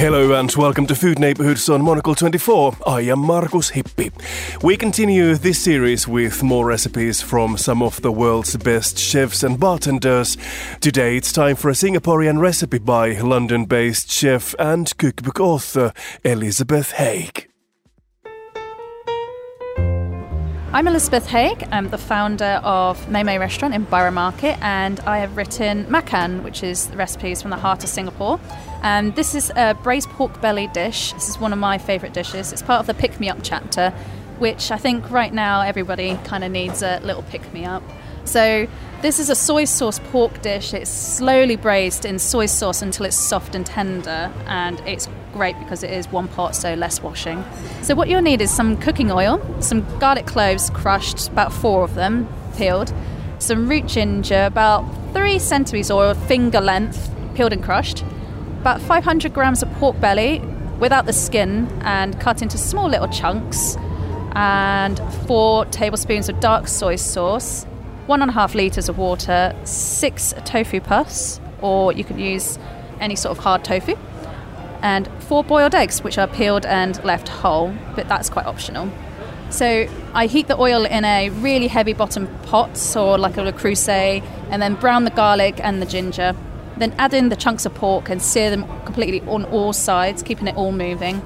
Hello and welcome to Food Neighborhoods on Monocle 24. I am Markus Hippi. We continue this series with more recipes from some of the world's best chefs and bartenders. Today it's time for a Singaporean recipe by London based chef and cookbook author Elizabeth Haigh. I'm Elizabeth Haigh. I'm the founder of Mei Restaurant in Borough Market, and I have written Makan, which is recipes from the heart of Singapore. And this is a braised pork belly dish. This is one of my favourite dishes. It's part of the Pick Me Up chapter, which I think right now everybody kind of needs a little pick me up. So this is a soy sauce pork dish. It's slowly braised in soy sauce until it's soft and tender, and it's great because it is one pot, so less washing. So what you'll need is some cooking oil, some garlic cloves crushed, about four of them peeled, some root ginger, about three centimetres or finger length, peeled and crushed, about 500 grams of pork belly without the skin and cut into small little chunks, and four tablespoons of dark soy sauce one and a half litres of water, six tofu puffs, or you can use any sort of hard tofu, and four boiled eggs, which are peeled and left whole, but that's quite optional. So I heat the oil in a really heavy bottom pot, or like a Le Creuset, and then brown the garlic and the ginger. Then add in the chunks of pork and sear them completely on all sides, keeping it all moving.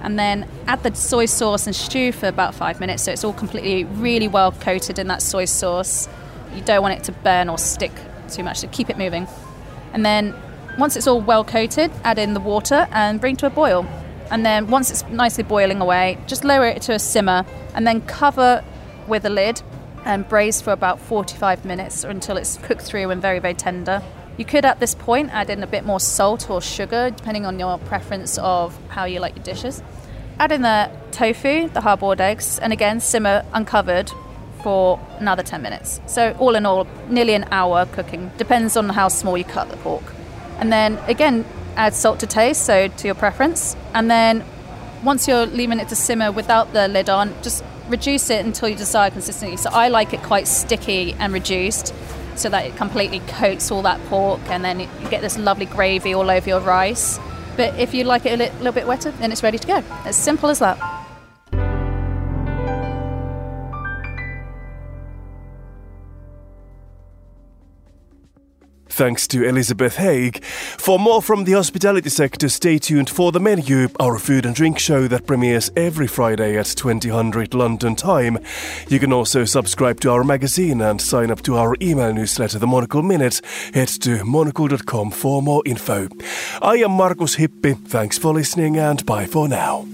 And then add the soy sauce and stew for about five minutes so it's all completely really well coated in that soy sauce. You don't want it to burn or stick too much, so keep it moving. And then once it's all well coated, add in the water and bring to a boil. And then once it's nicely boiling away, just lower it to a simmer and then cover with a lid and braise for about 45 minutes or until it's cooked through and very, very tender. You could at this point add in a bit more salt or sugar, depending on your preference of how you like your dishes. Add in the tofu, the hard boiled eggs, and again simmer uncovered for another 10 minutes. So, all in all, nearly an hour cooking. Depends on how small you cut the pork. And then again, add salt to taste, so to your preference. And then once you're leaving it to simmer without the lid on, just reduce it until you desire consistency. So, I like it quite sticky and reduced so that it completely coats all that pork and then you get this lovely gravy all over your rice. But if you like it a little bit wetter, then it's ready to go. As simple as that. Thanks to Elizabeth Haigh. For more from the hospitality sector, stay tuned for The Menu, our food and drink show that premieres every Friday at 2000 London time. You can also subscribe to our magazine and sign up to our email newsletter, The Monocle Minute. Head to monocle.com for more info. I am Markus Hippi. Thanks for listening and bye for now.